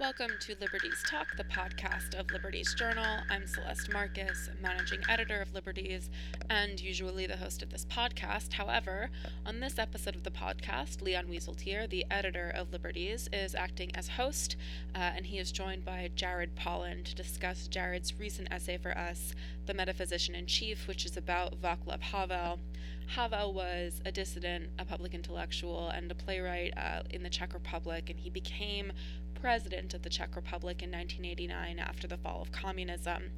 Welcome to Liberties Talk, the podcast of Liberties Journal. I'm Celeste Marcus, managing editor of Liberties, and usually the host of this podcast. However, on this episode of the podcast, Leon Wieseltier, the editor of Liberties, is acting as host, uh, and he is joined by Jared Pollen to discuss Jared's recent essay for us, The Metaphysician in Chief, which is about Vaclav Havel. Havel was a dissident, a public intellectual, and a playwright uh, in the Czech Republic, and he became president of the Czech Republic in 1989 after the fall of communism.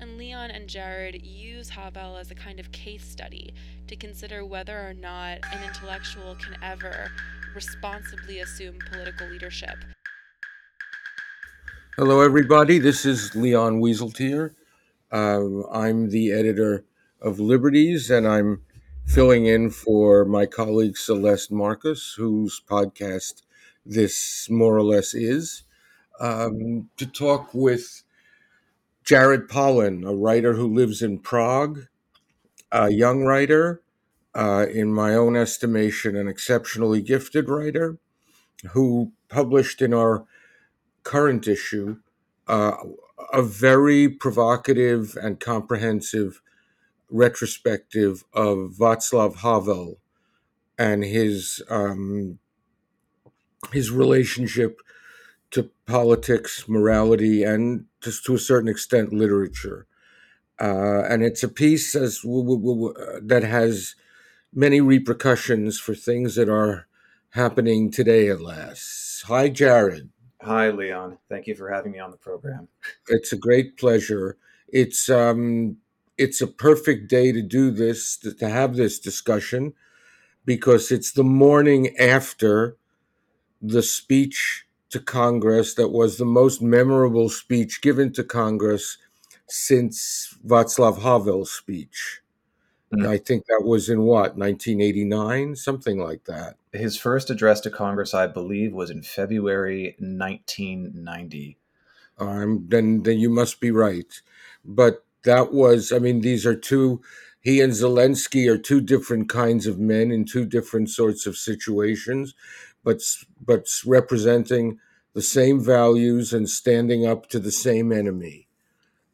And Leon and Jared use Havel as a kind of case study to consider whether or not an intellectual can ever responsibly assume political leadership. Hello, everybody. This is Leon Wieseltier. Uh, I'm the editor of Liberties, and I'm filling in for my colleague Celeste Marcus, whose podcast this more or less is, um, to talk with Jared Pollen, a writer who lives in Prague, a young writer, uh, in my own estimation, an exceptionally gifted writer, who published in our current issue uh, a very provocative and comprehensive retrospective of Václav Havel and his um, his relationship to politics, morality, and just to a certain extent, literature. Uh, and it's a piece as w- w- w- that has many repercussions for things that are happening today at last. Hi, Jared. Hi, Leon. Thank you for having me on the program. It's a great pleasure. It's um, it's a perfect day to do this, to, to have this discussion, because it's the morning after the speech to Congress that was the most memorable speech given to Congress since Václav Havel's speech. Mm. I think that was in what, 1989? Something like that. His first address to Congress, I believe, was in February 1990. Um, then, then you must be right. But that was, I mean, these are two, he and Zelensky are two different kinds of men in two different sorts of situations but but representing the same values and standing up to the same enemy.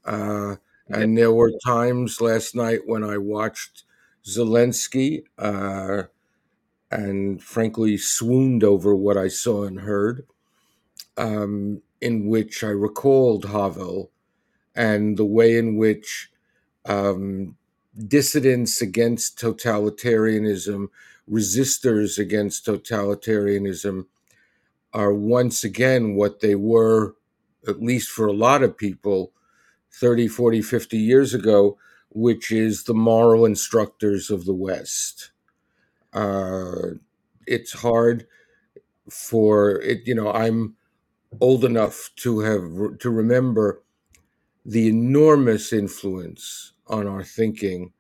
Uh, and there were times last night when I watched Zelensky uh, and frankly swooned over what I saw and heard, um, in which I recalled Havel and the way in which um, dissidents against totalitarianism resistors against totalitarianism are once again what they were, at least for a lot of people, 30, 40, 50 years ago, which is the moral instructors of the West. Uh, it's hard for it, you know, I'm old enough to have to remember the enormous influence on our thinking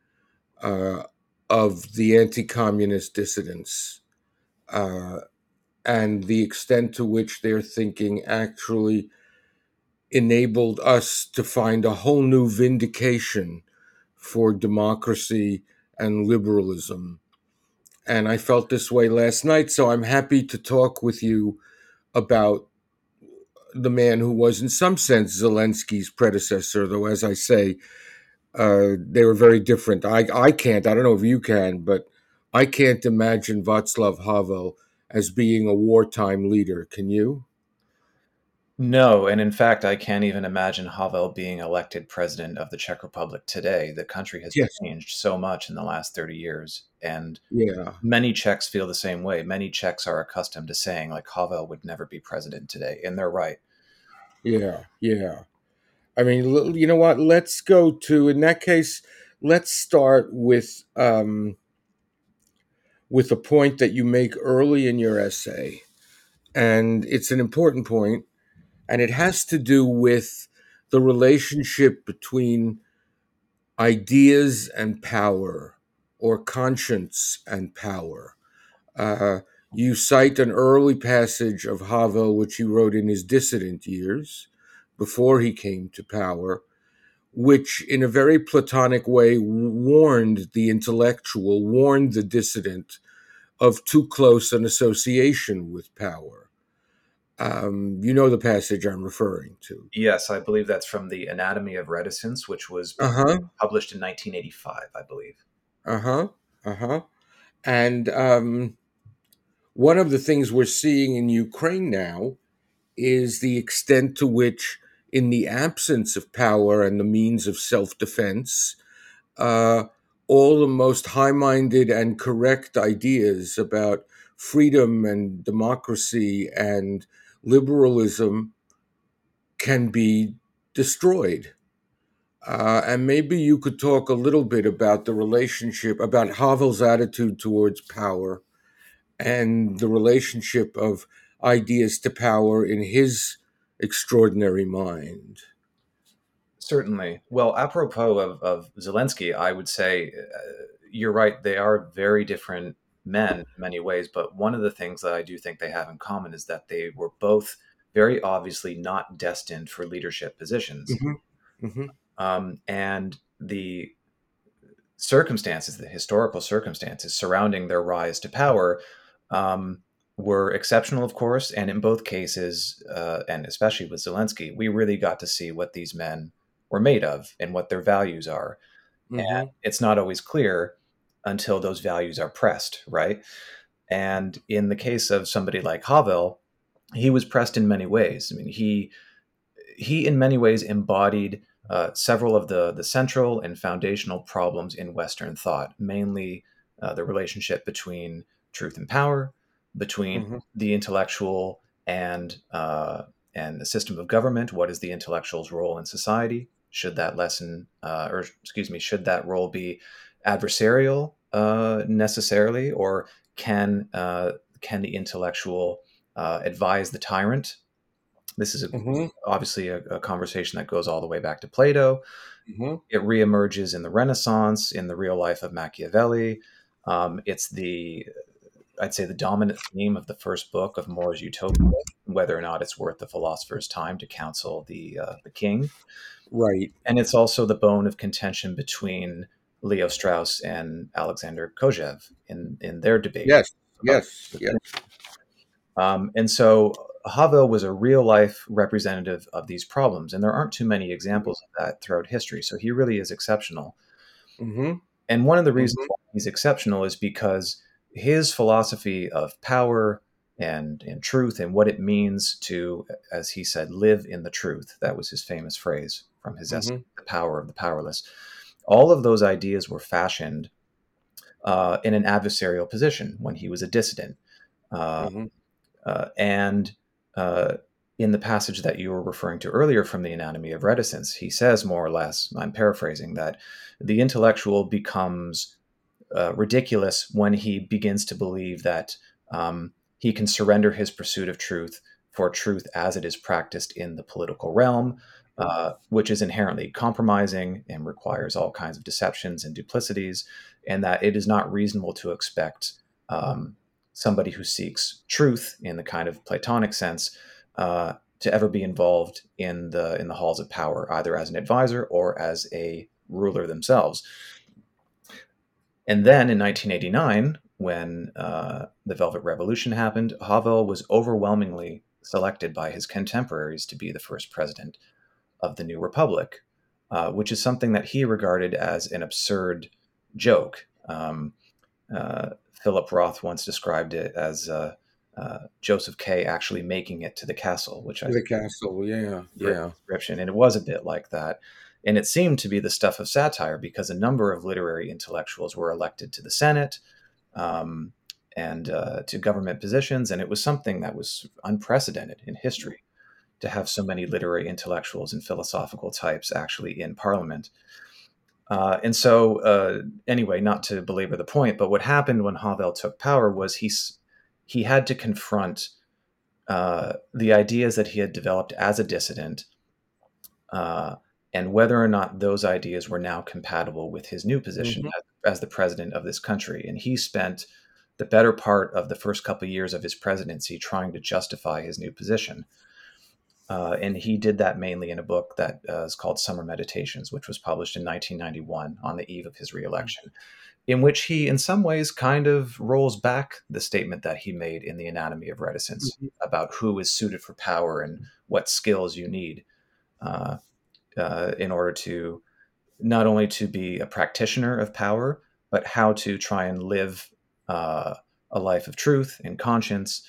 uh, of the anti communist dissidents uh, and the extent to which their thinking actually enabled us to find a whole new vindication for democracy and liberalism. And I felt this way last night, so I'm happy to talk with you about the man who was, in some sense, Zelensky's predecessor, though, as I say, uh, they were very different. I, I can't, I don't know if you can, but I can't imagine Václav Havel as being a wartime leader. Can you? No, and in fact, I can't even imagine Havel being elected president of the Czech Republic today. The country has yes. changed so much in the last 30 years. And yeah. many Czechs feel the same way. Many Czechs are accustomed to saying, like, Havel would never be president today. And they're right. Yeah, yeah. I mean, you know what? Let's go to in that case. Let's start with um, with a point that you make early in your essay, and it's an important point, and it has to do with the relationship between ideas and power, or conscience and power. Uh, you cite an early passage of Havel, which he wrote in his dissident years before he came to power, which in a very Platonic way warned the intellectual, warned the dissident of too close an association with power. Um, you know the passage I'm referring to. Yes, I believe that's from the Anatomy of Reticence, which was uh-huh. published in 1985, I believe. Uh huh. Uh huh. And um, one of the things we're seeing in Ukraine now is the extent to which, in the absence of power and the means of self defense, uh, all the most high minded and correct ideas about freedom and democracy and liberalism can be destroyed. Uh, and maybe you could talk a little bit about the relationship, about Havel's attitude towards power and the relationship of ideas to power in his extraordinary mind. Certainly. Well, apropos of, of Zelensky, I would say uh, you're right. They are very different men in many ways, but one of the things that I do think they have in common is that they were both very obviously not destined for leadership positions. Mm-hmm. Mm-hmm. Um, and the circumstances, the historical circumstances surrounding their rise to power, um, were exceptional, of course. And in both cases, uh, and especially with Zelensky, we really got to see what these men were made of and what their values are. Mm-hmm. And it's not always clear until those values are pressed, right? And in the case of somebody like Havel, he was pressed in many ways. I mean, he he in many ways embodied uh, several of the the central and foundational problems in Western thought, mainly uh, the relationship between truth and power, between mm-hmm. the intellectual and uh, and the system of government. What is the intellectual's role in society? Should that lesson, uh, or excuse me, should that role be adversarial uh, necessarily, or can uh, can the intellectual uh, advise the tyrant? This is a, mm-hmm. obviously a, a, conversation that goes all the way back to Plato. Mm-hmm. It reemerges in the Renaissance, in the real life of Machiavelli. Um, it's the I'd say the dominant theme of the first book of More's Utopia, whether or not it's worth the philosopher's time to counsel the uh, the king. Right. And it's also the bone of contention between Leo Strauss and Alexander Kojève in in their debate. Yes. Yes. Yes. Um, and so Havel was a real life representative of these problems, and there aren't too many examples of that throughout history. So he really is exceptional. Mm-hmm. And one of the reasons mm-hmm. why he's exceptional is because his philosophy of power and, and truth and what it means to, as he said, live in the truth. That was his famous phrase from his mm-hmm. essay, The Power of the Powerless. All of those ideas were fashioned uh, in an adversarial position when he was a dissident. Uh, mm-hmm. uh, and uh, in the passage that you were referring to earlier from the Anatomy of Reticence, he says more or less, I'm paraphrasing, that the intellectual becomes uh, ridiculous when he begins to believe that um, he can surrender his pursuit of truth for truth as it is practiced in the political realm, uh, which is inherently compromising and requires all kinds of deceptions and duplicities, and that it is not reasonable to expect um, somebody who seeks truth in the kind of Platonic sense uh, to ever be involved in the in the halls of power, either as an advisor or as a ruler themselves. And then in 1989, when uh, the Velvet Revolution happened, Havel was overwhelmingly selected by his contemporaries to be the first president of the new republic, uh, which is something that he regarded as an absurd joke. Um, uh, Philip Roth once described it as uh, uh, Joseph K. actually making it to the castle, which I the castle, yeah, yeah, description, and it was a bit like that. And it seemed to be the stuff of satire because a number of literary intellectuals were elected to the Senate um, and uh, to government positions. And it was something that was unprecedented in history to have so many literary intellectuals and philosophical types actually in parliament. Uh, and so, uh, anyway, not to belabor the point, but what happened when Havel took power was he he had to confront uh, the ideas that he had developed as a dissident uh, and whether or not those ideas were now compatible with his new position mm-hmm. as, as, the president of this country. And he spent the better part of the first couple of years of his presidency trying to justify his new position. Uh, and he did that mainly in a book that uh, is called Summer Meditations, which was published in 1991 on the eve of his reelection, in which he, in some ways, kind of rolls back the statement that he made in The Anatomy of Reticence mm-hmm. about who is suited for power and what skills you need uh, uh in order to not only to be a practitioner of power, but how to try and live uh, a life of truth and conscience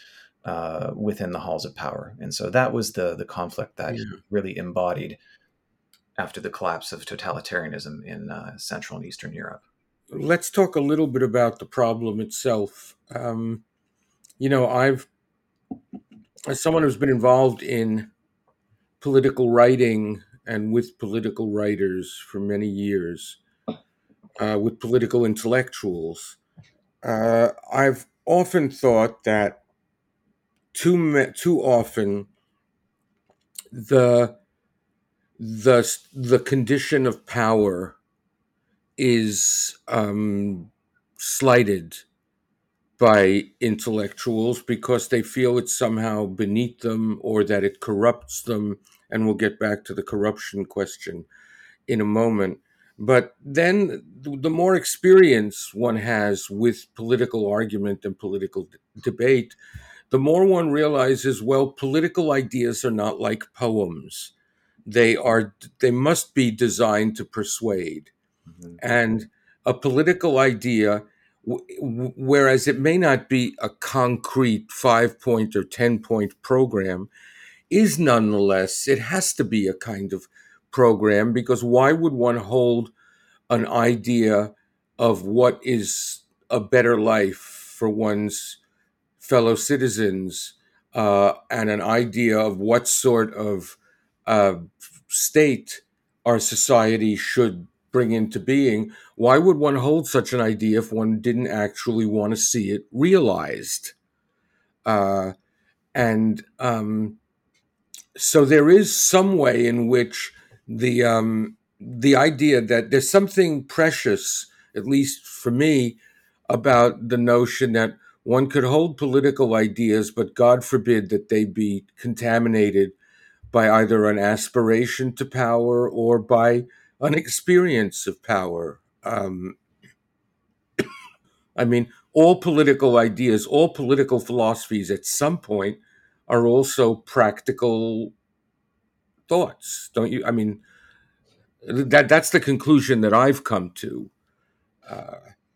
uh, within the halls of power. And so that was the the conflict that yeah. really embodied after the collapse of totalitarianism in uh, Central and Eastern Europe. Let's talk a little bit about the problem itself. Um, you know, I've as someone who's been involved in political writing and with political writers for many years, uh, with political intellectuals, uh, I've often thought that too too often the the the condition of power is um, slighted by intellectuals because they feel it's somehow beneath them or that it corrupts them and we'll get back to the corruption question in a moment but then the more experience one has with political argument and political d- debate, the more one realizes well, political ideas are not like poems. They are they must be designed to persuade. Mm-hmm. And a political idea w- whereas it may not be a concrete 5 point or 10 point program is nonetheless it has to be a kind of program because why would one hold an idea of what is a better life for one's fellow citizens uh, and an idea of what sort of uh, state our society should bring into being, why would one hold such an idea if one didn't actually want to see it realized? Uh, and um, so there is some way in which the um, the idea that there's something precious, at least for me, about the notion that one could hold political ideas, but God forbid that they be contaminated by either an aspiration to power or by an experience of power. Um, I mean, all political ideas, all political philosophies at some point are also practical thoughts, don't you? I mean, that that's the conclusion that I've come to. Uh,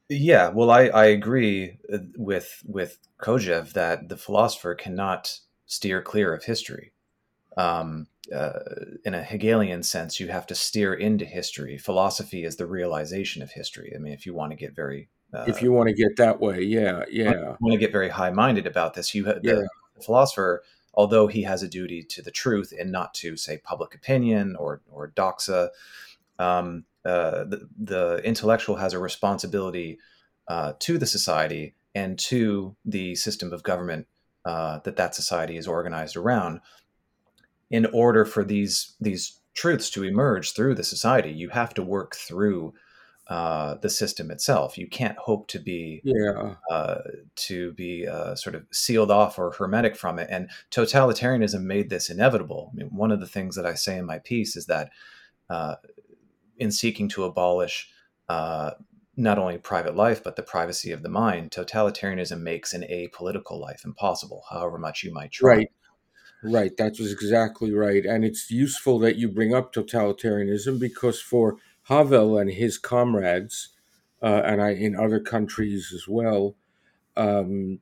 yeah, well, I, I agree uh, with with Kojève that the philosopher cannot steer clear of history. Um, uh, in a Hegelian sense, you have to steer into history. Philosophy is the realization of history. I mean, if you want to get very uh, if you want to get that way, yeah, yeah, want to get very high minded about this, you have, yeah. the philosopher although he has a duty to the truth and not to say public opinion or or doxa. Um, uh, the, the, intellectual has a responsibility uh, to the society and to the system of government uh, that that society is organized around. In order for these these truths to emerge through the society you have to work through uh, the system itself. You can't hope to be yeah. uh, to be uh, sort of sealed off or hermetic from it. And totalitarianism made this inevitable. I mean, one of the things that I say in my piece is that uh, in seeking to abolish uh, not only private life but the privacy of the mind, totalitarianism makes an apolitical life impossible. However much you might try. Right. Right, that was exactly right. And it's useful that you bring up totalitarianism because for Havel and his comrades, uh, and I, in other countries as well, um,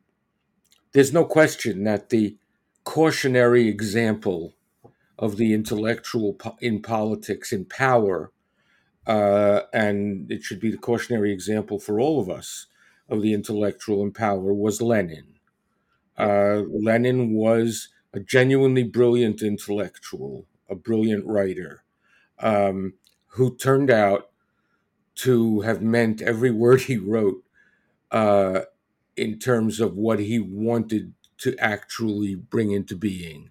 there's no question that the cautionary example of the intellectual po- in politics in power, uh, and it should be the cautionary example for all of us of the intellectual in power was Lenin. Uh, Lenin was a genuinely brilliant intellectual, a brilliant writer. Um, who turned out to have meant every word he wrote uh, in terms of what he wanted to actually bring into being.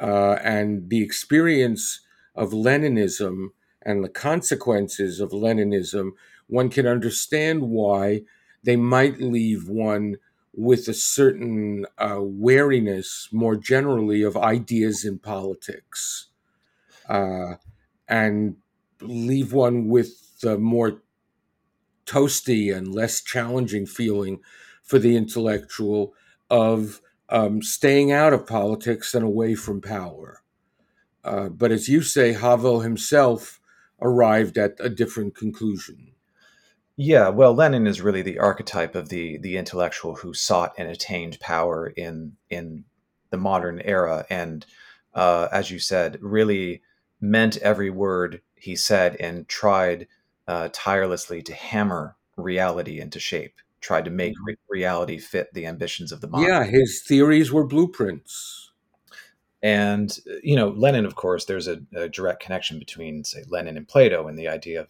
Uh, and the experience of Leninism and the consequences of Leninism, one can understand why they might leave one with a certain uh, wariness, more generally, of ideas in politics, uh, and leave one with a more toasty and less challenging feeling for the intellectual of um, staying out of politics and away from power. Uh, but as you say, Havel himself arrived at a different conclusion. Yeah, well, Lenin is really the archetype of the the intellectual who sought and attained power in in the modern era, and uh, as you said, really meant every word he said and tried uh, tirelessly to hammer reality into shape, tried to make mm-hmm. re- reality fit the ambitions of the mind. Yeah, his theories were blueprints. And, you know, Lenin, of course, there's a, a direct connection between, say, Lenin and Plato and the idea of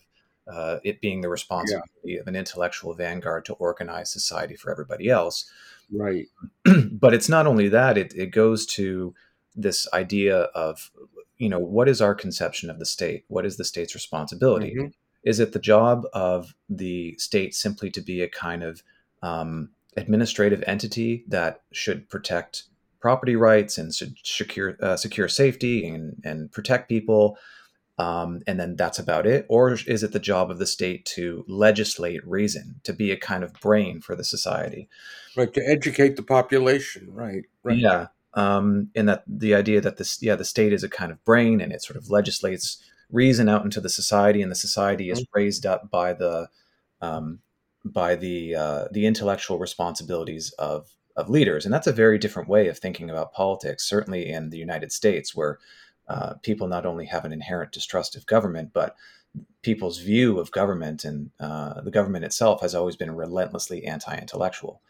uh, it being the responsibility yeah. of an intellectual vanguard to organize society for everybody else. Right. but it's not only that, it, it goes to this idea of, you know, what is our conception of the state? What is the state's responsibility? Mm-hmm. Is it the job of the state simply to be a kind of um, administrative entity that should protect property rights and secure uh, secure safety and, and protect people, um, and then that's about it? Or is it the job of the state to legislate reason, to be a kind of brain for the society? Right, to educate the population, right? Right. Yeah. Um, and that the idea that this, yeah, the state is a kind of brain and it sort of legislates reason out into the society, and the society is raised up by the um, by the uh, the intellectual responsibilities of of leaders, and that's a very different way of thinking about politics. Certainly in the United States, where uh, people not only have an inherent distrust of government, but people's view of government and uh, the government itself has always been relentlessly anti-intellectual.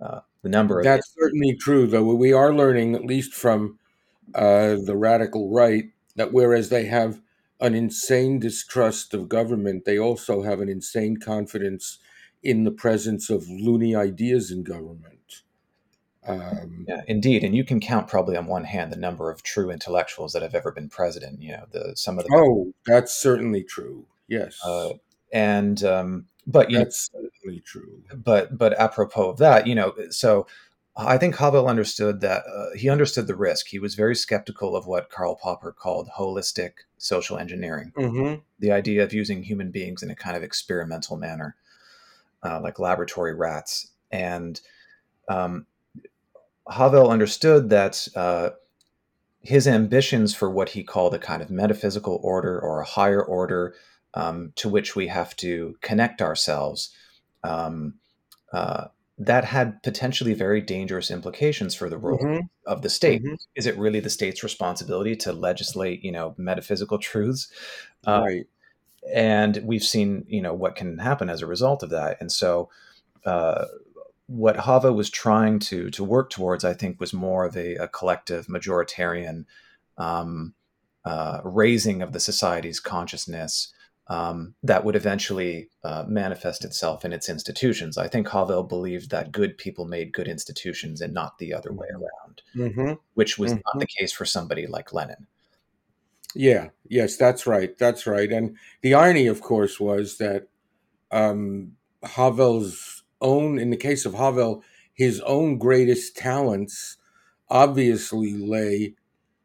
Uh, the number of that's certainly true, though. We are learning, at least from uh, the radical right, that whereas they have an insane distrust of government, they also have an insane confidence in the presence of loony ideas in government. Um, yeah, indeed, and you can count probably on one hand the number of true intellectuals that have ever been president. You know, the some of the oh, that's certainly true. Yes, uh, and um, but that's know, certainly true. But but apropos of that, you know, so I think Havel understood that uh, he understood the risk. He was very skeptical of what Karl Popper called holistic social engineering, mm-hmm. the idea of using human beings in a kind of experimental manner, uh, like laboratory rats. And um, Havel understood that uh, his ambitions for what he called a kind of metaphysical order or a higher order um, to which we have to connect ourselves. Um, uh, that had potentially very dangerous implications for the role mm-hmm. of the state. Mm-hmm. Is it really the state's responsibility to legislate, you know, metaphysical truths? Uh, right. And we've seen, you know, what can happen as a result of that. And so, uh, what Havel was trying to to work towards, I think, was more of a, a collective, majoritarian um, uh, raising of the society's consciousness um, that would eventually uh, manifest itself in its institutions. I think Havel believed that good people made good institutions and not the other way mm-hmm. around, mm-hmm. which was mm-hmm. not the case for somebody like Lenin. Yeah, yes, that's right. That's right. And the irony, of course, was that um, Havel's own, in the case of Havel, his own greatest talents obviously lay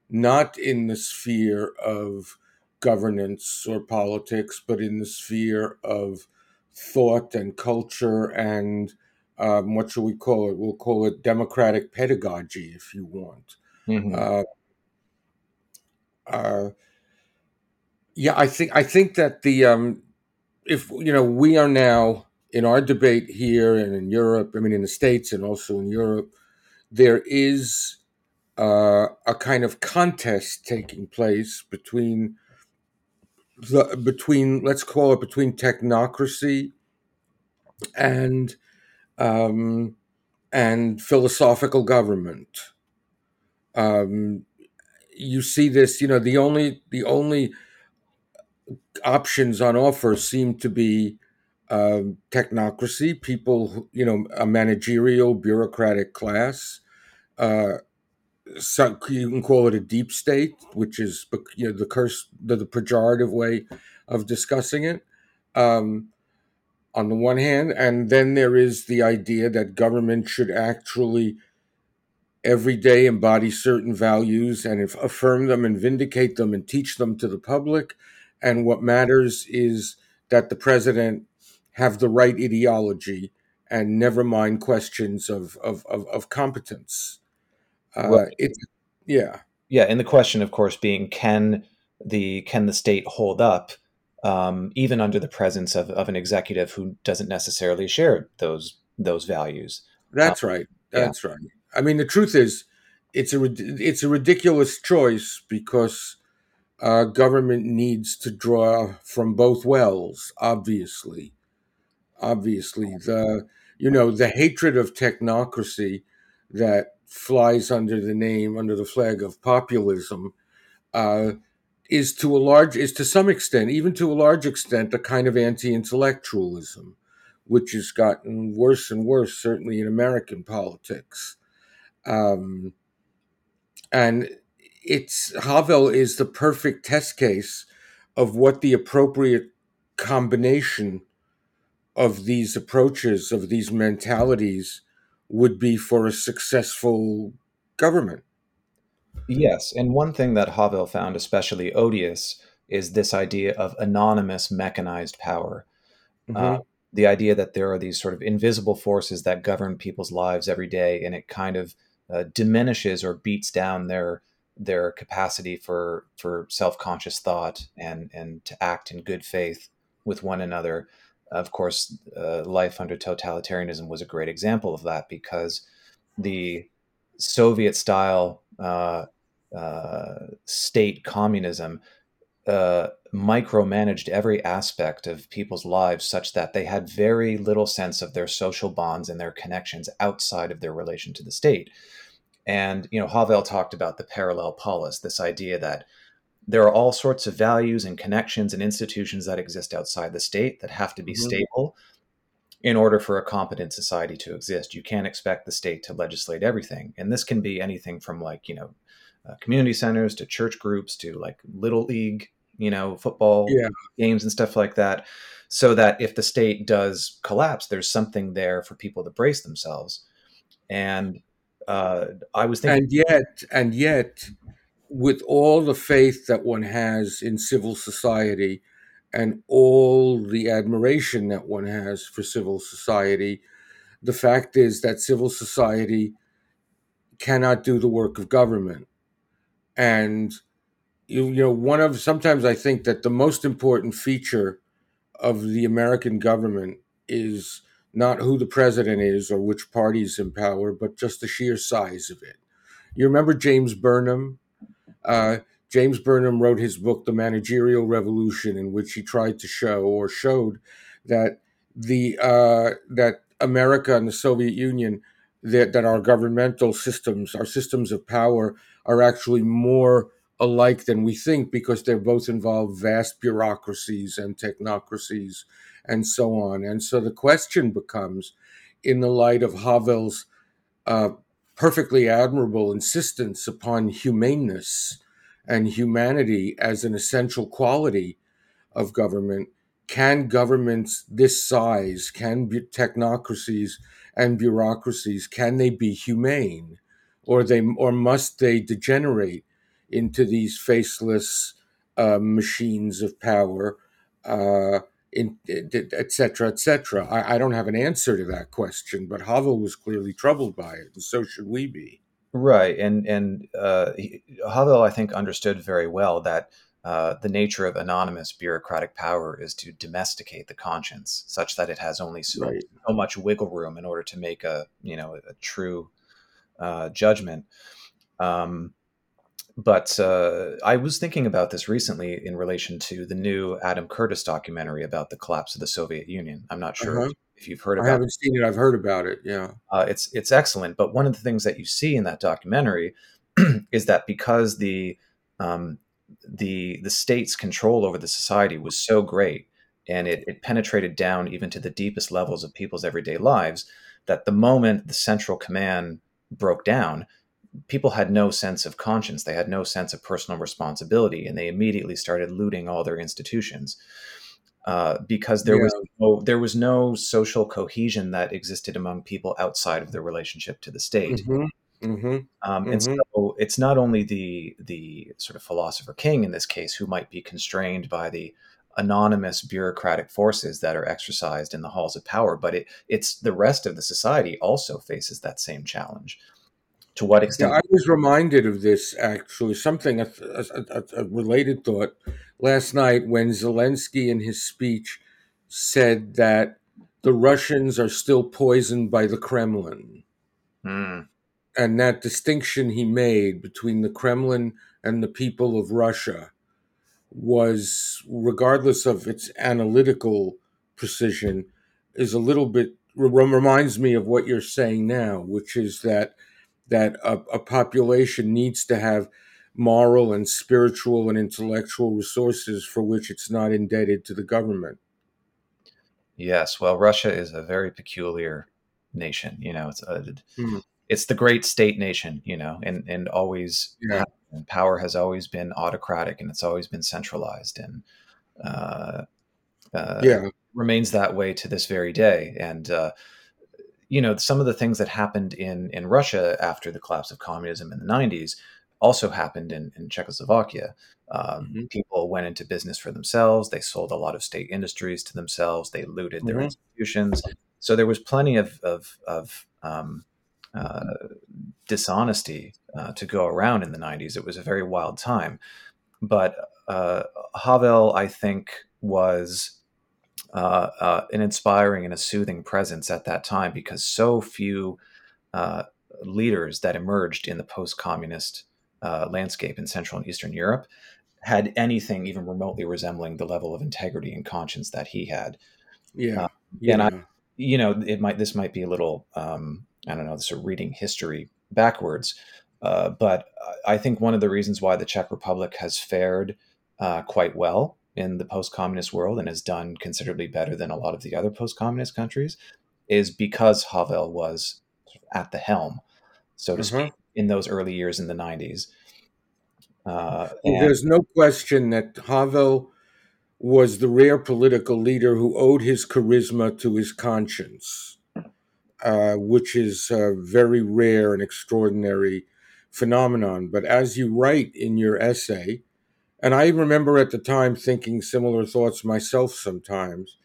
not in the sphere of governance or politics, but in the sphere of thought and culture and um, what shall we call it? We'll call it democratic pedagogy, if you want. Mm-hmm. Uh, uh, yeah, I think I think that the um, if you know we are now in our debate here and in Europe, I mean in the states and also in Europe, there is uh, a kind of contest taking place between the, between let's call it between technocracy and um, and philosophical government. Um, you see this, you know, the only the only options on offer seem to be um, technocracy, people, you know, a managerial bureaucratic class, uh, so you can call it a deep state, which is you know, the curse, the, the pejorative way of discussing it. Um, on the one hand, and then there is the idea that government should actually every day embody certain values and affirm them and vindicate them and teach them to the public. And what matters is that the president have the right ideology and never mind questions of of of, of competence. Uh, well, it, yeah, yeah, and the question, of course, being can the can the state hold up um, even under the presence of, of an executive who doesn't necessarily share those those values? That's um, right. That's yeah. right. I mean, the truth is, it's a it's a ridiculous choice because uh, government needs to draw from both wells. Obviously, obviously, the you know the hatred of technocracy that flies under the name under the flag of populism uh, is to a large is to some extent, even to a large extent, a kind of anti-intellectualism, which has gotten worse and worse, certainly in American politics. Um, and it's Havel is the perfect test case of what the appropriate combination of these approaches, of these mentalities, would be for a successful government. Yes, and one thing that Havel found especially odious is this idea of anonymous mechanized power. Mm-hmm. Uh, the idea that there are these sort of invisible forces that govern people's lives every day, and it kind of uh, diminishes or beats down their their capacity for for self conscious thought and and to act in good faith with one another. Of course, uh, life under totalitarianism was a great example of that because the Soviet style uh, uh, state communism uh, micromanaged every aspect of people's lives such that they had very little sense of their social bonds and their connections outside of their relation to the state. And you know, Havel talked about the parallel polis, this idea that there are all sorts of values and connections and institutions that exist outside the state that have to be mm-hmm. stable in order for a competent society to exist. You can't expect the state to legislate everything, and this can be anything from like you know uh, community centers to church groups to like little league you know, football yeah. games and stuff like that. So that if the state does collapse, there's something there for people to brace themselves. And uh, I was thinking, and yet, and yet, with all the faith that one has in civil society, and all the admiration that one has for civil society, the fact is that civil society cannot do the work of government, and you, you know, one of sometimes I think that the most important feature of the American government is not who the president is or which party is in power, but just the sheer size of it. You remember James Burnham? Uh, James Burnham wrote his book, The Managerial Revolution, in which he tried to show or showed that the uh, that America and the Soviet Union that, that our governmental systems, our systems of power, are actually more alike than we think because they both involve vast bureaucracies and technocracies and so on. And so the question becomes, in the light of Havel's uh, perfectly admirable insistence upon humaneness and humanity as an essential quality of government, can governments this size, can be technocracies and bureaucracies, can they be humane, or they or must they degenerate into these faceless uh, machines of power, uh, et cetera, et cetera. I, I, don't have an answer to that question, but Havel was clearly troubled by it, and so should we be. Right, and and uh, Havel, I think, understood very well that. Uh, the nature of anonymous bureaucratic power is to domesticate the conscience, such that it has only so, right. so much wiggle room in order to make a you know a true uh, judgment. Um, but uh, I was thinking about this recently in relation to the new Adam Curtis documentary about the collapse of the Soviet Union. I'm not sure uh-huh. if, you've heard about. It. I haven't it. seen it. I've heard about it. Yeah, uh, it's it's excellent. But one of the things that you see in that documentary is that because the um, the the state's control over the society was so great, and it, it penetrated down even to the deepest levels of people's everyday lives, that the moment the central command broke down people had no sense of conscience. They had no sense of personal responsibility, and they immediately started looting all their institutions. uh, because there yeah. was no, there was no social cohesion that existed among people outside of their relationship to the state. Mm-hmm. Mm-hmm. Um, and mm-hmm. so it's not only the the sort of philosopher king in this case who might be constrained by the anonymous bureaucratic forces that are exercised in the halls of power, but it, it's the rest of the society also faces that same challenge. To what extent? Yeah, I was reminded of this actually, something, a, a, a related thought last night when Zelensky in his speech said that the Russians are still poisoned by the Kremlin. Mm. And that distinction he made between the Kremlin and the people of Russia was, regardless of its analytical precision, is a little bit reminds me of what you're saying now, which is that that a, a population needs to have moral and spiritual and intellectual resources for which it's not indebted to the government. Yes, well, Russia is a very peculiar nation. You know, it's a, mm. it's the great state nation. You know, and and always yeah and power has always been autocratic and it's always been centralized and uh, uh, yeah remains that way to this very day and uh, you know some of the things that happened in in Russia after the collapse of communism in the 90s also happened in, in Czechoslovakia. Um, mm-hmm. People went into business for themselves. They sold a lot of state industries to themselves. They looted mm-hmm. their institutions. So there was plenty of, of, of um, uh, dishonesty uh, to go around in the 90s. It was a very wild time. But uh, Havel, I think, was uh, uh, an inspiring and a soothing presence at that time because so few uh, leaders that emerged in the post communist landscape in Central and Eastern Europe had anything even remotely resembling the level of integrity and conscience that he had. Yeah. yeah. And I, you know, it might, this might be a little, um, I don't know, sort of reading history backwards. Uh, but I think one of the reasons why the Czech Republic has fared uh, quite well in the post communist world and has done considerably better than a lot of the other post communist countries is because Havel was at the helm, so to mm-hmm. speak, in those early years in the 90s. Uh, and- There's no question that Havel was the rare political leader who owed his charisma to his conscience. Uh, which is a very rare and extraordinary phenomenon. But as you write in your essay, and I remember at the time thinking similar thoughts myself sometimes,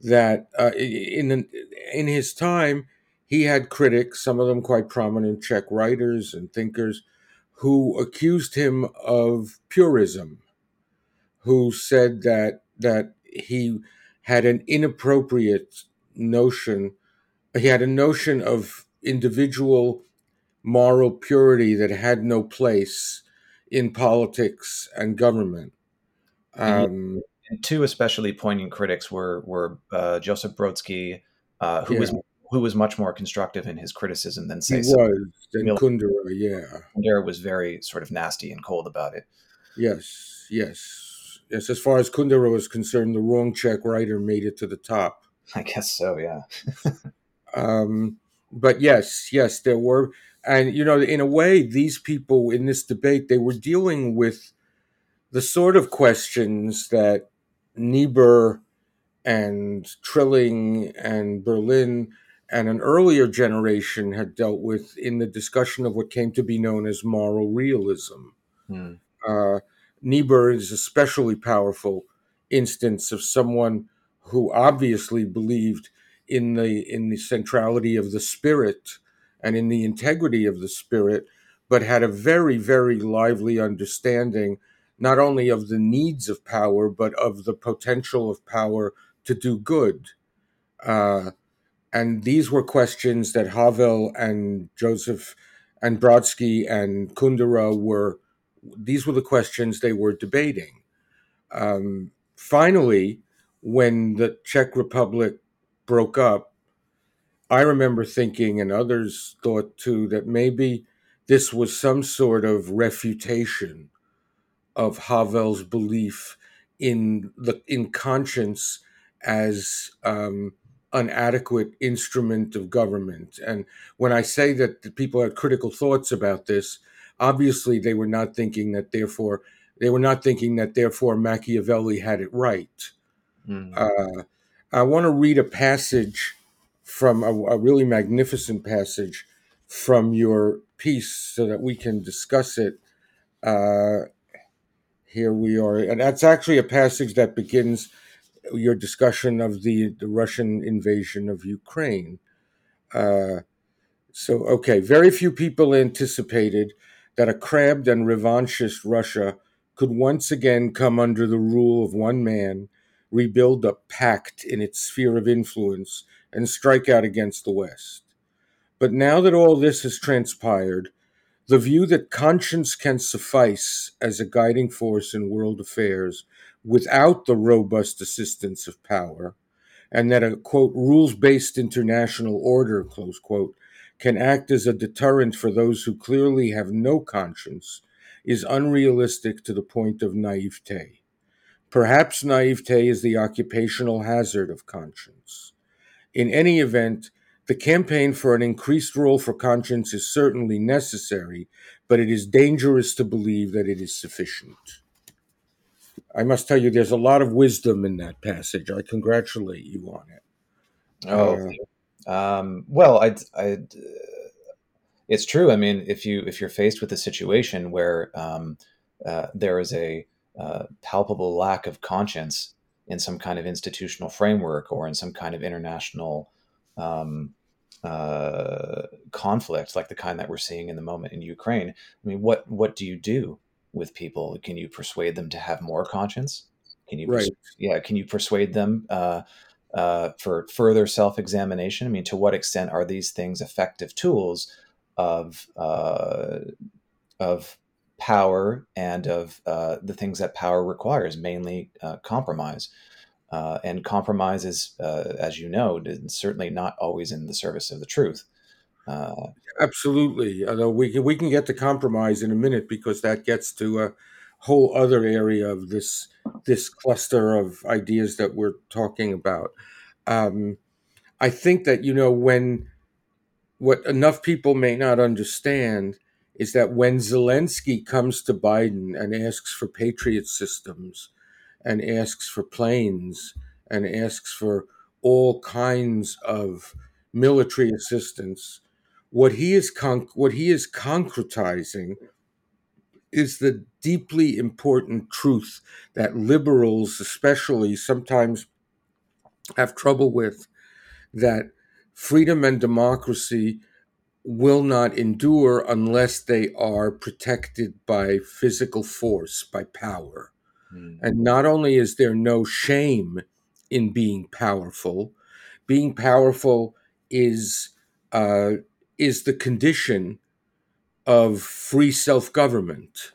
that uh, in in his time he had critics, some of them quite prominent Czech writers and thinkers, who accused him of purism, who said that that he had an inappropriate notion he had a notion of individual moral purity that had no place in politics and government. Um, and two especially poignant critics were were uh, Joseph Brodsky, uh, who yeah. was who was much more constructive in his criticism than say he was than Kundera. Yeah, Kundera was very sort of nasty and cold about it. Yes, yes, yes. As far as Kundera was concerned, the wrong Czech writer made it to the top. I guess so. Yeah. Um, but yes, yes, there were, and you know, in a way, these people in this debate they were dealing with the sort of questions that Niebuhr and Trilling and Berlin and an earlier generation had dealt with in the discussion of what came to be known as moral realism. Hmm. Uh, Niebuhr is a especially powerful instance of someone who obviously believed in the in the centrality of the spirit and in the integrity of the spirit, but had a very very lively understanding not only of the needs of power but of the potential of power to do good. Uh, and these were questions that Havel and Joseph and Brodsky and Kundera were. These were the questions they were debating. Um, finally, when the Czech Republic broke up, I remember thinking, and others thought too, that maybe this was some sort of refutation of Havel's belief in the in conscience as um, an adequate instrument of government. And when I say that the people had critical thoughts about this, obviously they were not thinking that therefore they were not thinking that therefore Machiavelli had it right. Mm. Uh, I want to read a passage from a, a, really magnificent passage from your piece so that we can discuss it. Uh, here we are. And that's actually a passage that begins your discussion of the, the Russian invasion of Ukraine. Uh, so, okay, very few people anticipated that a crabbed and revanchist Russia could once again come under the rule of one man, rebuild a pact in its sphere of influence, and strike out against the West. But now that all this has transpired, the view that conscience can suffice as a guiding force in world affairs without the robust assistance of power, and that a quote rules based international order close quote can act as a deterrent for those who clearly have no conscience is unrealistic to the point of naivete. Perhaps naivete is the occupational hazard of conscience. In any event, the campaign for an increased role for conscience is certainly necessary, but it is dangerous to believe that it is sufficient. I must tell you, there's a lot of wisdom in that passage. I congratulate you on it. Oh, uh, um, well, I, I, it's true. I mean, if you if you're faced with a situation where um, uh, there is a uh, palpable lack of conscience in some kind of institutional framework or in some kind of international um, uh, conflict like the kind that we're seeing in the moment in Ukraine. I mean, what what do you do with people? Can you persuade them to have more conscience? Can you, right. Yeah, can you persuade them uh, uh, for further self examination? I mean, to what extent are these things effective tools of uh, of power and of uh, the things that power requires, mainly uh, compromise? Uh, and compromise is, uh, as you know, certainly not always in the service of the truth. Uh, Absolutely. Although we can, we can get to compromise in a minute because that gets to a whole other area of this this cluster of ideas that we're talking about. Um, I think that you know when what enough people may not understand is that when Zelensky comes to Biden and asks for patriot systems, and asks for planes and asks for all kinds of military assistance. What he is con- what he is concretizing is the deeply important truth that liberals, especially, sometimes have trouble with that freedom and democracy will not endure unless they are protected by physical force, by power. Mm. And not only is there no shame in being powerful, being powerful is uh, is the condition of free self government.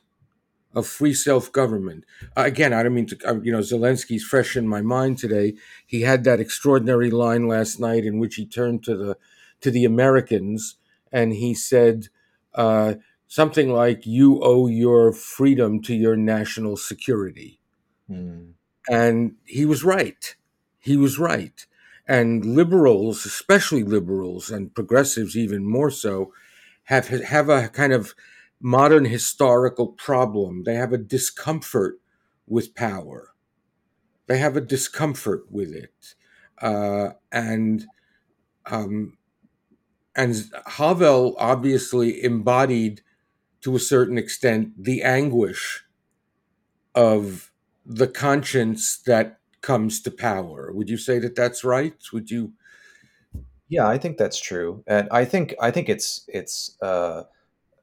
Of free self government. Uh, again, I don't mean to, uh, you know, Zelensky's fresh in my mind today. He had that extraordinary line last night in which he turned to the to the Americans and he said, uh, something like you owe your freedom to your national security. Mm. And he was right. He was right. And liberals, especially liberals and progressives even more so, have have a kind of modern historical problem. They have a discomfort with power. They have a discomfort with it, uh, and um, and Havel obviously embodied to a certain extent the anguish of the conscience that comes to power. Would you say that that's right? Would you? Yeah, I think that's true, and I think I think it's it's uh,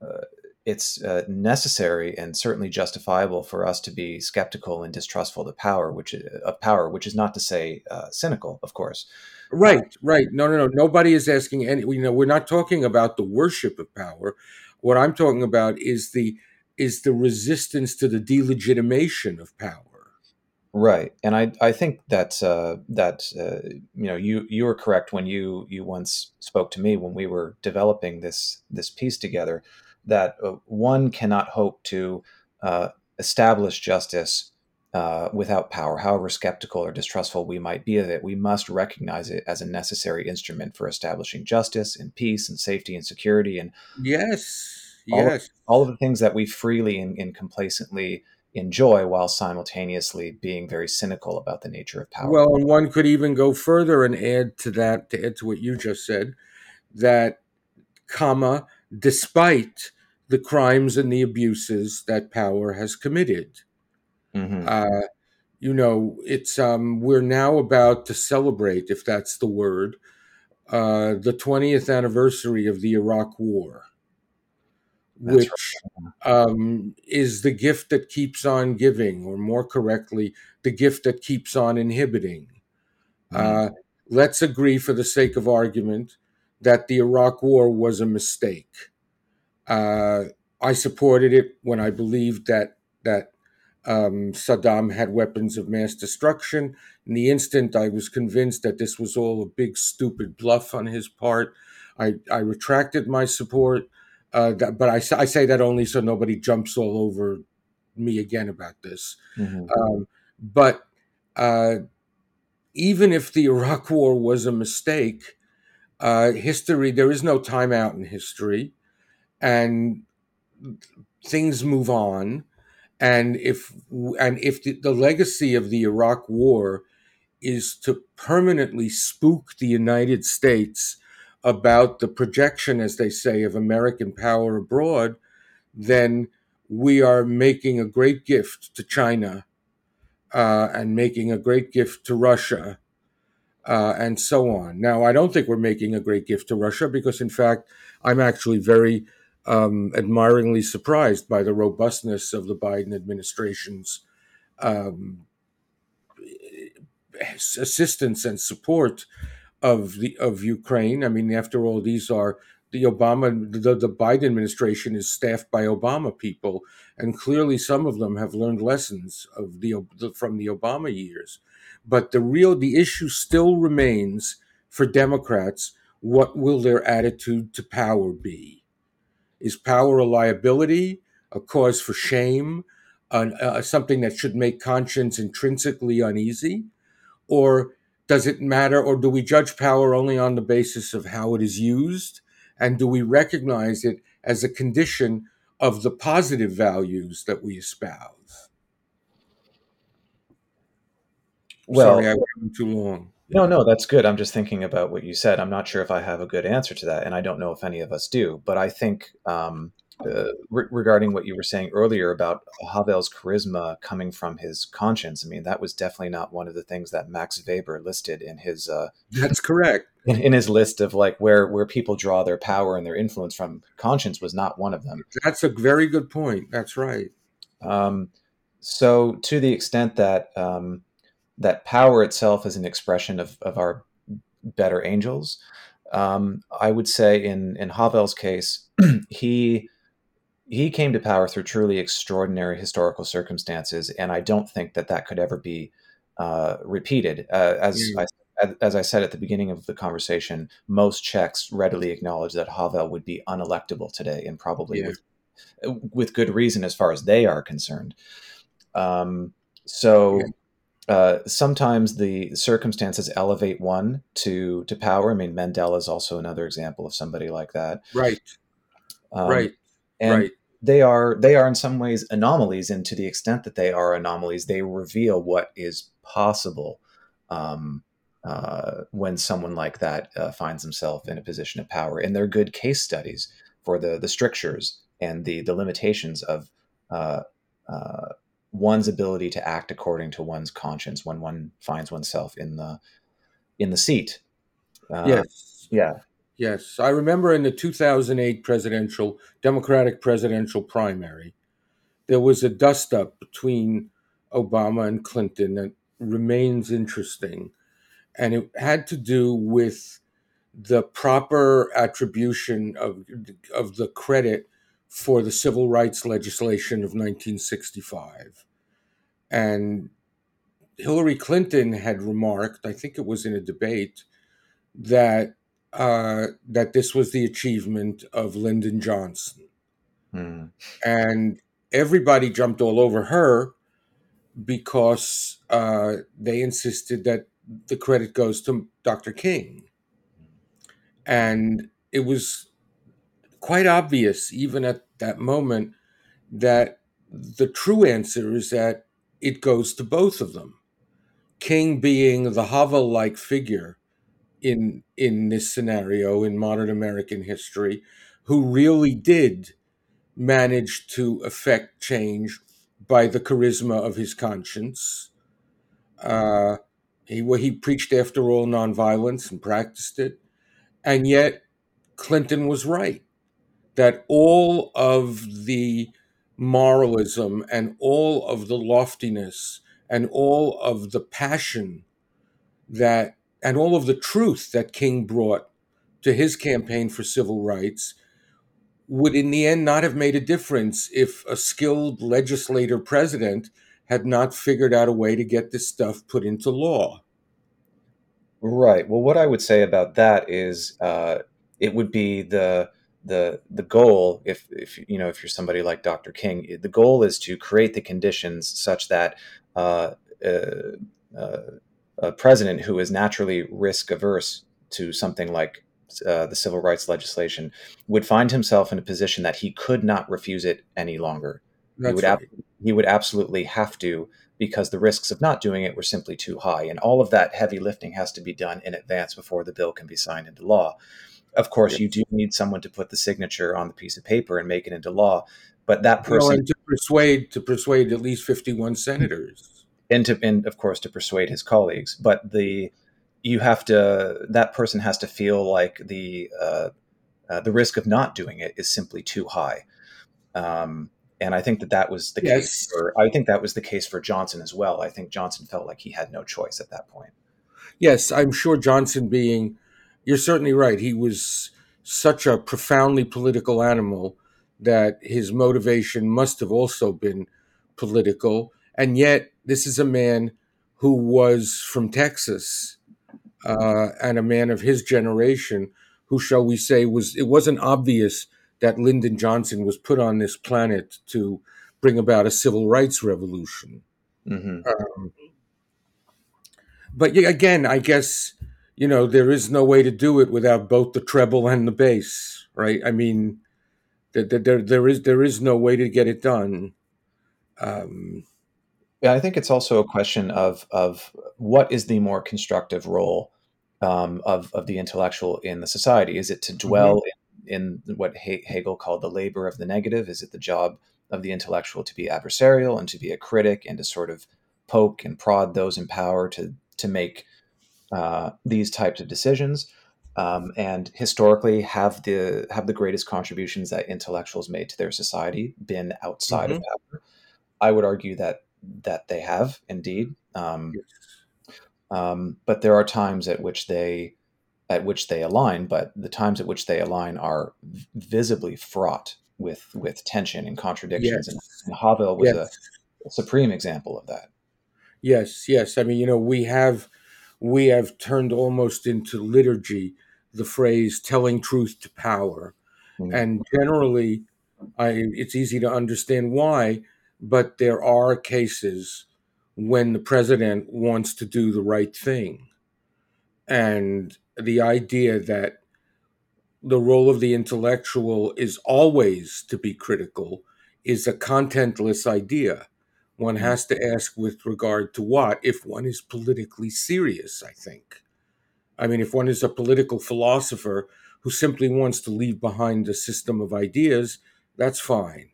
uh, it's uh, necessary and certainly justifiable for us to be skeptical and distrustful of power, which of power, which is not to say uh, cynical, of course. Right, right. No, no, no. Nobody is asking any. You know, we're not talking about the worship of power. What I'm talking about is the is the resistance to the delegitimation of power. Right, and I I think that uh, that uh, you know you you were correct when you you once spoke to me when we were developing this this piece together that uh, one cannot hope to uh, establish justice uh, without power, however skeptical or distrustful we might be of it, we must recognize it as a necessary instrument for establishing justice and peace and safety and security and yes, all yes, of, all of the things that we freely and, and complacently enjoy while simultaneously being very cynical about the nature of power. Well, and one could even go further and add to that, to add to what you just said, that, comma, despite the crimes and the abuses that power has committed. Mm-hmm. Uh, you know, it's um, we're now about to celebrate, if that's the word, uh, the 20th anniversary of the Iraq War, that's which right. um, is the gift that keeps on giving, or more correctly, the gift that keeps on inhibiting. Mm-hmm. Uh, let's agree, for the sake of argument, that the Iraq War was a mistake. Uh, I supported it when I believed that that um, Saddam had weapons of mass destruction. In the instant I was convinced that this was all a big stupid bluff on his part, I, I retracted my support. Uh, that, but I, I say that only so nobody jumps all over me again about this. Mm-hmm. Um, but uh, even if the Iraq War was a mistake, uh, history there is no timeout in history, and things move on and if and if the, the legacy of the Iraq War is to permanently spook the United States about the projection, as they say, of American power abroad, then we are making a great gift to China uh, and making a great gift to Russia uh, and so on. Now, I don't think we're making a great gift to Russia because, in fact, I'm actually very um, admiringly surprised by the robustness of the Biden administration's um, assistance and support of the of Ukraine. I mean, after all, these are the Obama the, the Biden administration is staffed by Obama people, and clearly some of them have learned lessons of the, the from the Obama years. But the real the issue still remains for Democrats. What will their attitude to power be? Is power a liability, a cause for shame, uh, something that should make conscience intrinsically uneasy? Or does it matter, or do we judge power only on the basis of how it is used? And do we recognize it as a condition of the positive values that we espouse? Well, Sorry, I went too long. No, no, that's good. I'm just thinking about what you said. I'm not sure if I have a good answer to that, and I don't know if any of us do. But I think um, uh, re- regarding what you were saying earlier about Havel's charisma coming from his conscience, I mean, that was definitely not one of the things that Max Weber listed in his. Uh, that's correct. In, in, his list of like where where people draw their power and their influence from, conscience was not one of them. That's a very good point. That's right. Um, so, to the extent that um, that power itself is an expression of, of our better angels. Um, I would say in in Havel's case, he he came to power through truly extraordinary historical circumstances, and I don't think that that could ever be uh, repeated. Uh, as mm. I, as I said at the beginning of the conversation, most Czechs readily acknowledge that Havel would be unelectable today, and probably yeah. with with good reason as far as they are concerned. Um, so. Yeah uh, sometimes the circumstances elevate one to to power. I mean, Mandela is also another example of somebody like that. Right. Um, right. And right. they are they are in some ways anomalies, and to the extent that they are anomalies, they reveal what is possible um, uh, when someone like that uh, finds himself in a position of power. And they're good case studies for the the strictures and the the limitations of uh, uh one's ability to act according to one's conscience when one finds oneself in the in the seat. Uh, yes. Yeah. Yes, I remember in the 2008 presidential Democratic presidential primary, there was a dust up between Obama and Clinton that remains interesting, and it had to do with the proper attribution of of the credit for the civil rights legislation of 1965. And Hillary Clinton had remarked, I think it was in a debate, that uh, that this was the achievement of Lyndon Johnson. Hmm. And everybody jumped all over her because uh, they insisted that the credit goes to Dr. King. And it was quite obvious, even at that moment, that the true answer is that it goes to both of them. King being the Havel like figure in in this scenario in modern American history, who really did manage to effect change by the charisma of his conscience. Uh, he he preached after all nonviolence and practiced it, and yet Clinton was right that all of the moralism and all of the loftiness and all of the passion that and all of the truth that King brought to his campaign for civil rights would in the end not have made a difference if a skilled legislator president had not figured out a way to get this stuff put into law. Right. Well, what I would say about that is uh, it would be the the the goal if if you know if you're somebody like Dr. King, the goal is to create the conditions such that uh, uh, uh, a president who is naturally risk averse to something like uh, the civil rights legislation would find himself in a position that he could not refuse it any longer. That's he would right. ab- he would absolutely have to because the risks of not doing it were simply too high, and all of that heavy lifting has to be done in advance before the bill can be signed into law. Of course, you do need someone to put the signature on the piece of paper and make it into law, but that person to persuade to persuade at least fifty-one senators. And to and of course to persuade his colleagues but the you have to that person has to feel like the uh, uh, the risk of not doing it is simply too high. Um, and I think that that was the yes. case for I think that was the case for Johnson as well. I think Johnson felt like he had no choice at that point. Yes I'm sure Johnson being you're certainly right he was such a profoundly political animal that his motivation must have also been political and yet this is a man who was from Texas uh, and a man of his generation who, shall we say, was it wasn't obvious that Lyndon Johnson was put on this planet to bring about a civil rights revolution. Mm-hmm. Um, but again, I guess you know there is no way to do it without both the treble and the bass, right? I mean, there there, there is there is no way to get it done. Um, yeah, I think it's also a question of of what is the more constructive role um, of of the intellectual in the society? Is it to dwell mm-hmm. in, in, what Hegel called the labor of the negative? Is it the job of the intellectual to be adversarial and to be a critic and to sort of poke and prod those in power to to make uh, these types of decisions? Um, and historically, have the have the greatest contributions that intellectuals made to their society been outside mm-hmm. of power? I would argue that that they have indeed. Um, yes. um, but there are times at which they at which they align, but the times at which they align are visibly fraught with with tension and contradictions. Yes. And, and Havel was yes. a, a supreme example of that. Yes, yes. I mean, you know, we have we have turned almost into liturgy the phrase "telling truth to power," mm-hmm. and generally, I, it's easy to understand why but there are cases when the president wants to do the right thing. And the idea that the role of the intellectual is always to be critical is a contentless idea. One mm-hmm. has to ask with regard to what if one is politically serious, I think. I mean, if one is a political philosopher who simply wants to leave behind a system of ideas, that's fine.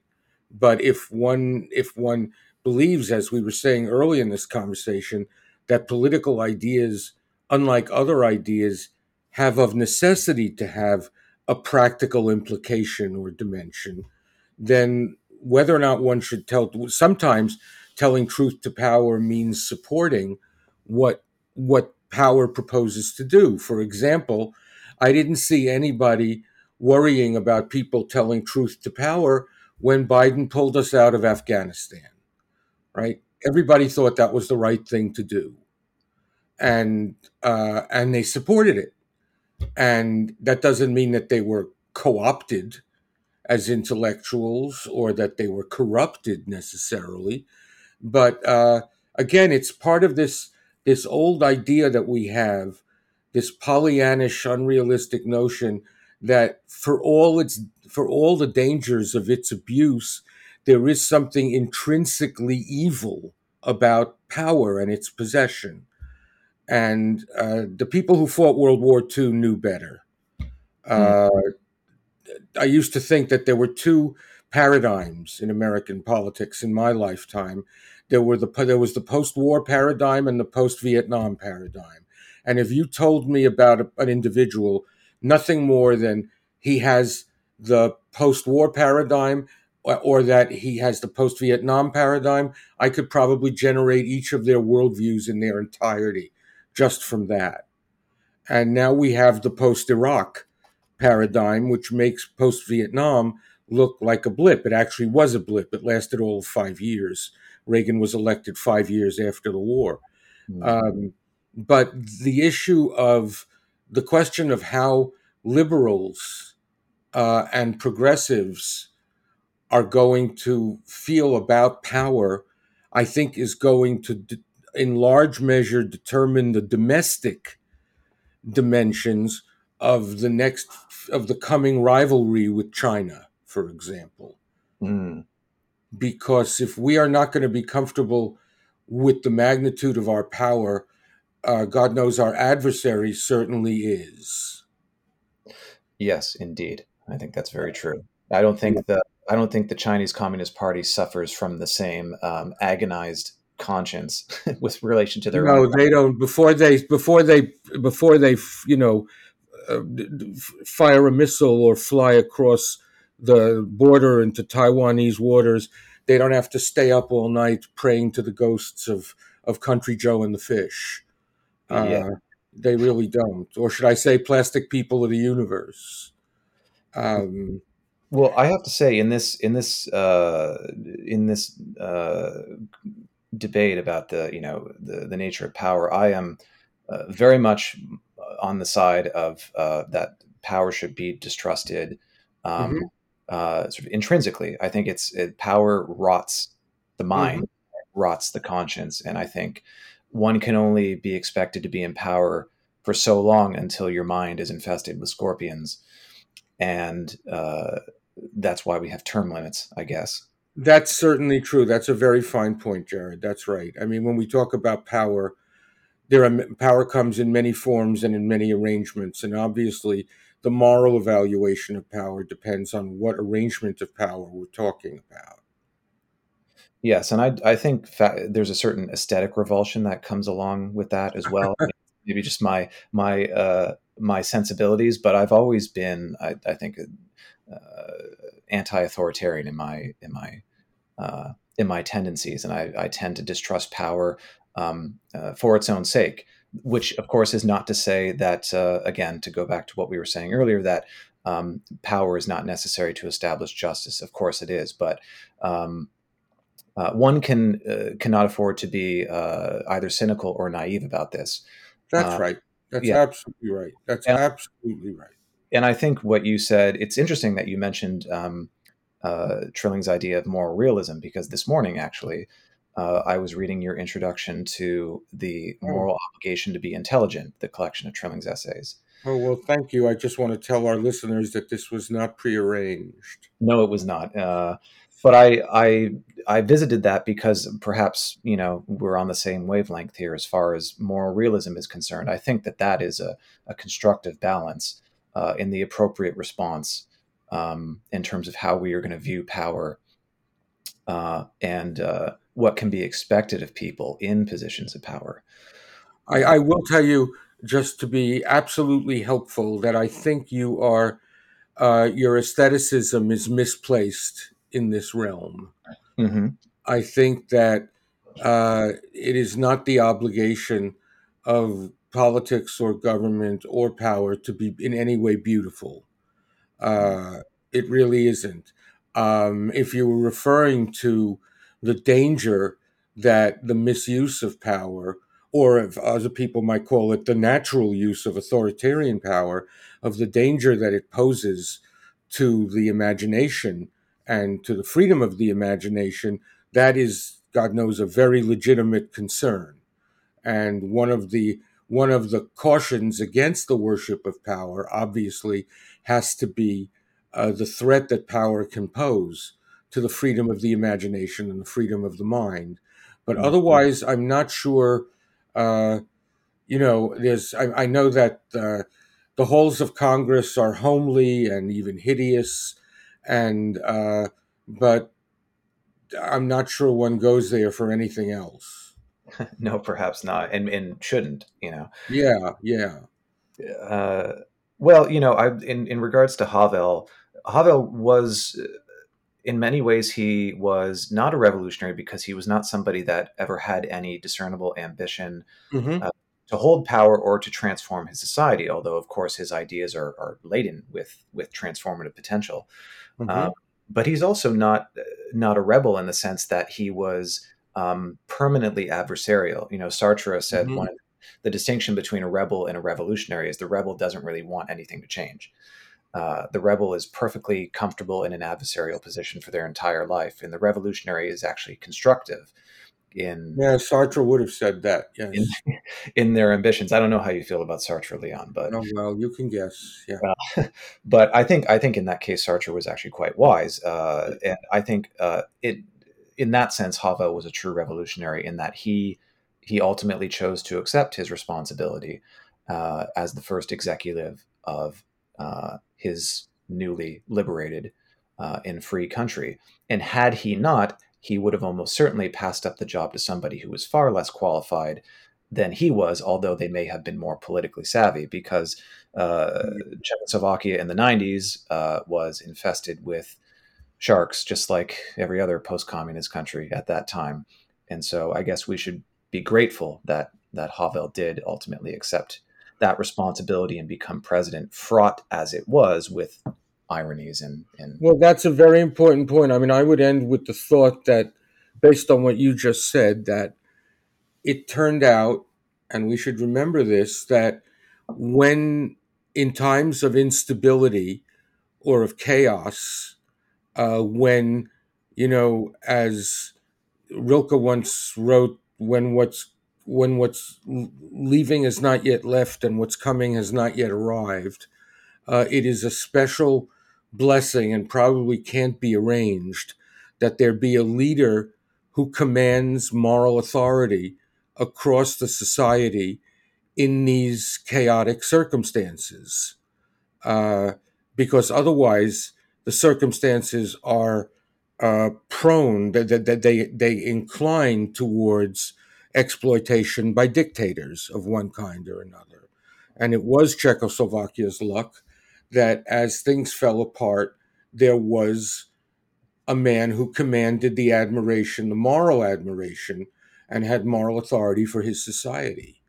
But if one if one believes, as we were saying early in this conversation, that political ideas, unlike other ideas, have of necessity to have a practical implication or dimension, then whether or not one should tell sometimes telling truth to power means supporting what what power proposes to do. For example, I didn't see anybody worrying about people telling truth to power when Biden pulled us out of Afghanistan, right? Everybody thought that was the right thing to do, and uh, and they supported it. And that doesn't mean that they were co-opted as intellectuals or that they were corrupted necessarily, but uh, again, it's part of this this old idea that we have, this Pollyannish, unrealistic notion that for all its for all the dangers of its abuse, there is something intrinsically evil about power and its possession. And uh, the people who fought World War II knew better. Uh, I used to think that there were two paradigms in American politics in my lifetime. There were the there was the post-war paradigm and the post-Vietnam paradigm. And if you told me about a, an individual, nothing more than he has the post-war paradigm or, or that he has the post-Vietnam paradigm, I could probably generate each of their worldviews in their entirety just from that. And now we have the post-Iraq paradigm, which makes post Vietnam look like a blip. It actually was a blip. It lasted all five years. Reagan was elected five years after the war. Mm-hmm. Um, but the issue of the question of how liberals uh, and progressives are going to feel about power, I think, is going to, in large measure, determine the domestic dimensions of the next of the coming rivalry with China, for example. Mm. Because if we are not going to be comfortable with the magnitude of our power, uh, God knows our adversary certainly is. Yes, indeed. I think that's very true. I don't think the I don't think the Chinese Communist Party suffers from the same um, agonized conscience with relation to their. No, they don't. Before they before they before they you know uh, fire a missile or fly across the border into Taiwanese waters, they don't have to stay up all night praying to the ghosts of, of Country Joe and the fish. Uh, yeah. They really don't. Or should I say, plastic people of the universe? Um, well, I have to say, in this in this uh, in this uh, debate about the you know the, the nature of power, I am uh, very much on the side of uh, that power should be distrusted um, mm-hmm. uh, sort of intrinsically. I think it's it, power rots the mind, mm-hmm. rots the conscience, and I think one can only be expected to be in power for so long until your mind is infested with scorpions, and uh, that's why we have term limits, I guess. That's certainly true. That's a very fine point, Jared. That's right. I mean, when we talk about power, there are power comes in many forms and in many arrangements, and obviously the moral evaluation of power depends on what arrangement of power we're talking about. Yes, and I I think fa- there's a certain aesthetic revulsion that comes along with that as well. Maybe just my my uh, my sensibilities, but I've always been I, I think uh, anti-authoritarian in my in my uh, in my tendencies, and I, I tend to distrust power um, uh, for its own sake. Which, of course, is not to say that, uh, again, to go back to what we were saying earlier, that um, power is not necessary to establish justice. Of course, it is, but um, uh, one can uh, cannot afford to be uh, either cynical or naive about this. That's uh, right. That's yeah. absolutely right. That's and, absolutely right. And I think what you said, it's interesting that you mentioned um, Trilling's idea of moral realism because this morning, actually, uh, I was reading your introduction to the oh. moral obligation to be intelligent, the collection of Trilling's essays. Oh well, thank you. I just want to tell our listeners that this was not prearranged. No, it was not. Uh, but I, I, I visited that because perhaps you know we're on the same wavelength here as far as moral realism is concerned. I think that that is a, a constructive balance uh, in the appropriate response um, in terms of how we are going to view power uh, and uh, what can be expected of people in positions of power. I, I, will tell you, just to be absolutely helpful, that I think you are uh, your aestheticism is misplaced in this realm. Mm-hmm. I think that uh, it is not the obligation of politics or government or power to be in any way beautiful. Uh, it really isn't. Um, if you were referring to the danger that the misuse of power, or if other people might call it the natural use of authoritarian power, of the danger that it poses to the imagination and to the freedom of the imagination, that is, God knows, a very legitimate concern. And one of the one of the cautions against the worship of power, obviously, has to be uh, the threat that power can pose to the freedom of the imagination and the freedom of the mind. But mm-hmm. otherwise, I'm not sure. Uh, you know, there's I, I know that uh, the halls of Congress are homely and even hideous, and uh, but I'm not sure one goes there for anything else. no, perhaps not, and and shouldn't. You know. Yeah, yeah. Uh, well, you know, I in in regards to Havel, Havel was in many ways he was not a revolutionary because he was not somebody that ever had any discernible ambition mm-hmm. uh, to hold power or to transform his society. Although, of course, his ideas are, are laden with with transformative potential. Mm-hmm. Uh, but he's also not not a rebel in the sense that he was um, permanently adversarial. You know, Sartre said mm-hmm. one the distinction between a rebel and a revolutionary is the rebel doesn't really want anything to change. Uh, the rebel is perfectly comfortable in an adversarial position for their entire life, and the revolutionary is actually constructive in yeah sartre would have said that yes. in, in, their ambitions. I don't know how you feel about sartre leon but oh, well you can guess yeah. Uh, but i think i think in that case sartre was actually quite wise uh, and i think uh, it in that sense havel was a true revolutionary in that he he ultimately chose to accept his responsibility uh, as the first executive of uh, his newly liberated uh, and free country. And had he not, he would have almost certainly passed up the job to somebody who was far less qualified than he was, although they may have been more politically savvy, because uh. Czechoslovakia in the 90s uh, was infested with sharks, just like every other post communist country at that time. And so I guess we should be grateful that, that Havel did ultimately accept that responsibility and become president, fraught as it was with ironies and, and well that's a very important point. I mean i would end with the thought that based on what you just said that it turned out and we should remember this that when in times of instability or of chaos uh, when you know as rilke once wrote when what's when what's leaving is not yet left and what's coming has not yet arrived. Uh, it is a special blessing and probably can't be arranged that there be a leader who commands moral authority across the society in these chaotic circumstances. Uh, because otherwise, the circumstances are uh, prone, that they, they, they incline towards exploitation by dictators of one kind or another. And it was Czechoslovakia's luck that as things fell apart, there was a man who commanded the admiration, the moral admiration, and had moral authority for his society.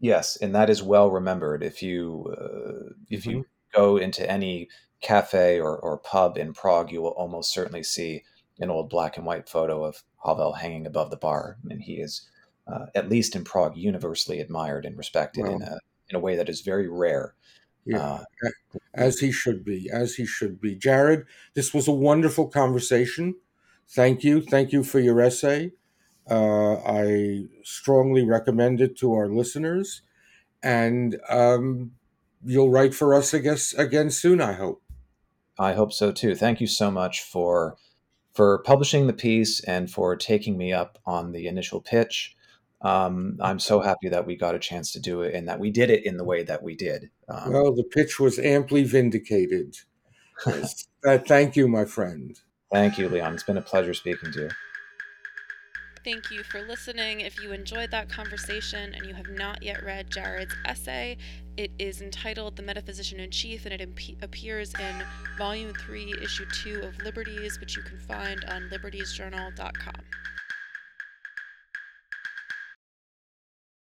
Yes, and that is well remembered. If you uh, if mm-hmm. you go into any cafe or, or pub in Prague, you will almost certainly see an old black and white photo of Havel hanging above the bar. I mean, he is, uh, at least in Prague, universally admired and respected in a in a way that is very rare. Yeah, uh, as he should be, as he should be. Jared, this was a wonderful conversation. Thank you, thank you for your essay. Uh, I strongly recommend it to our listeners, and um, you'll write for us, I guess, again soon. I hope. I hope so too. Thank you so much for for publishing the piece and for taking me up on the initial pitch. Um, I'm so happy that we got a chance to do it and that we did it in the way that we did. Um, well, the pitch was amply vindicated. uh, thank you, my friend. Thank you, Leon. It's been a pleasure speaking to you. Thank you for listening. If you enjoyed that conversation and you have not yet read Jared's essay, it is entitled The Metaphysician in Chief and it imp- appears in Volume 3, Issue 2 of Liberties, which you can find on libertiesjournal.com.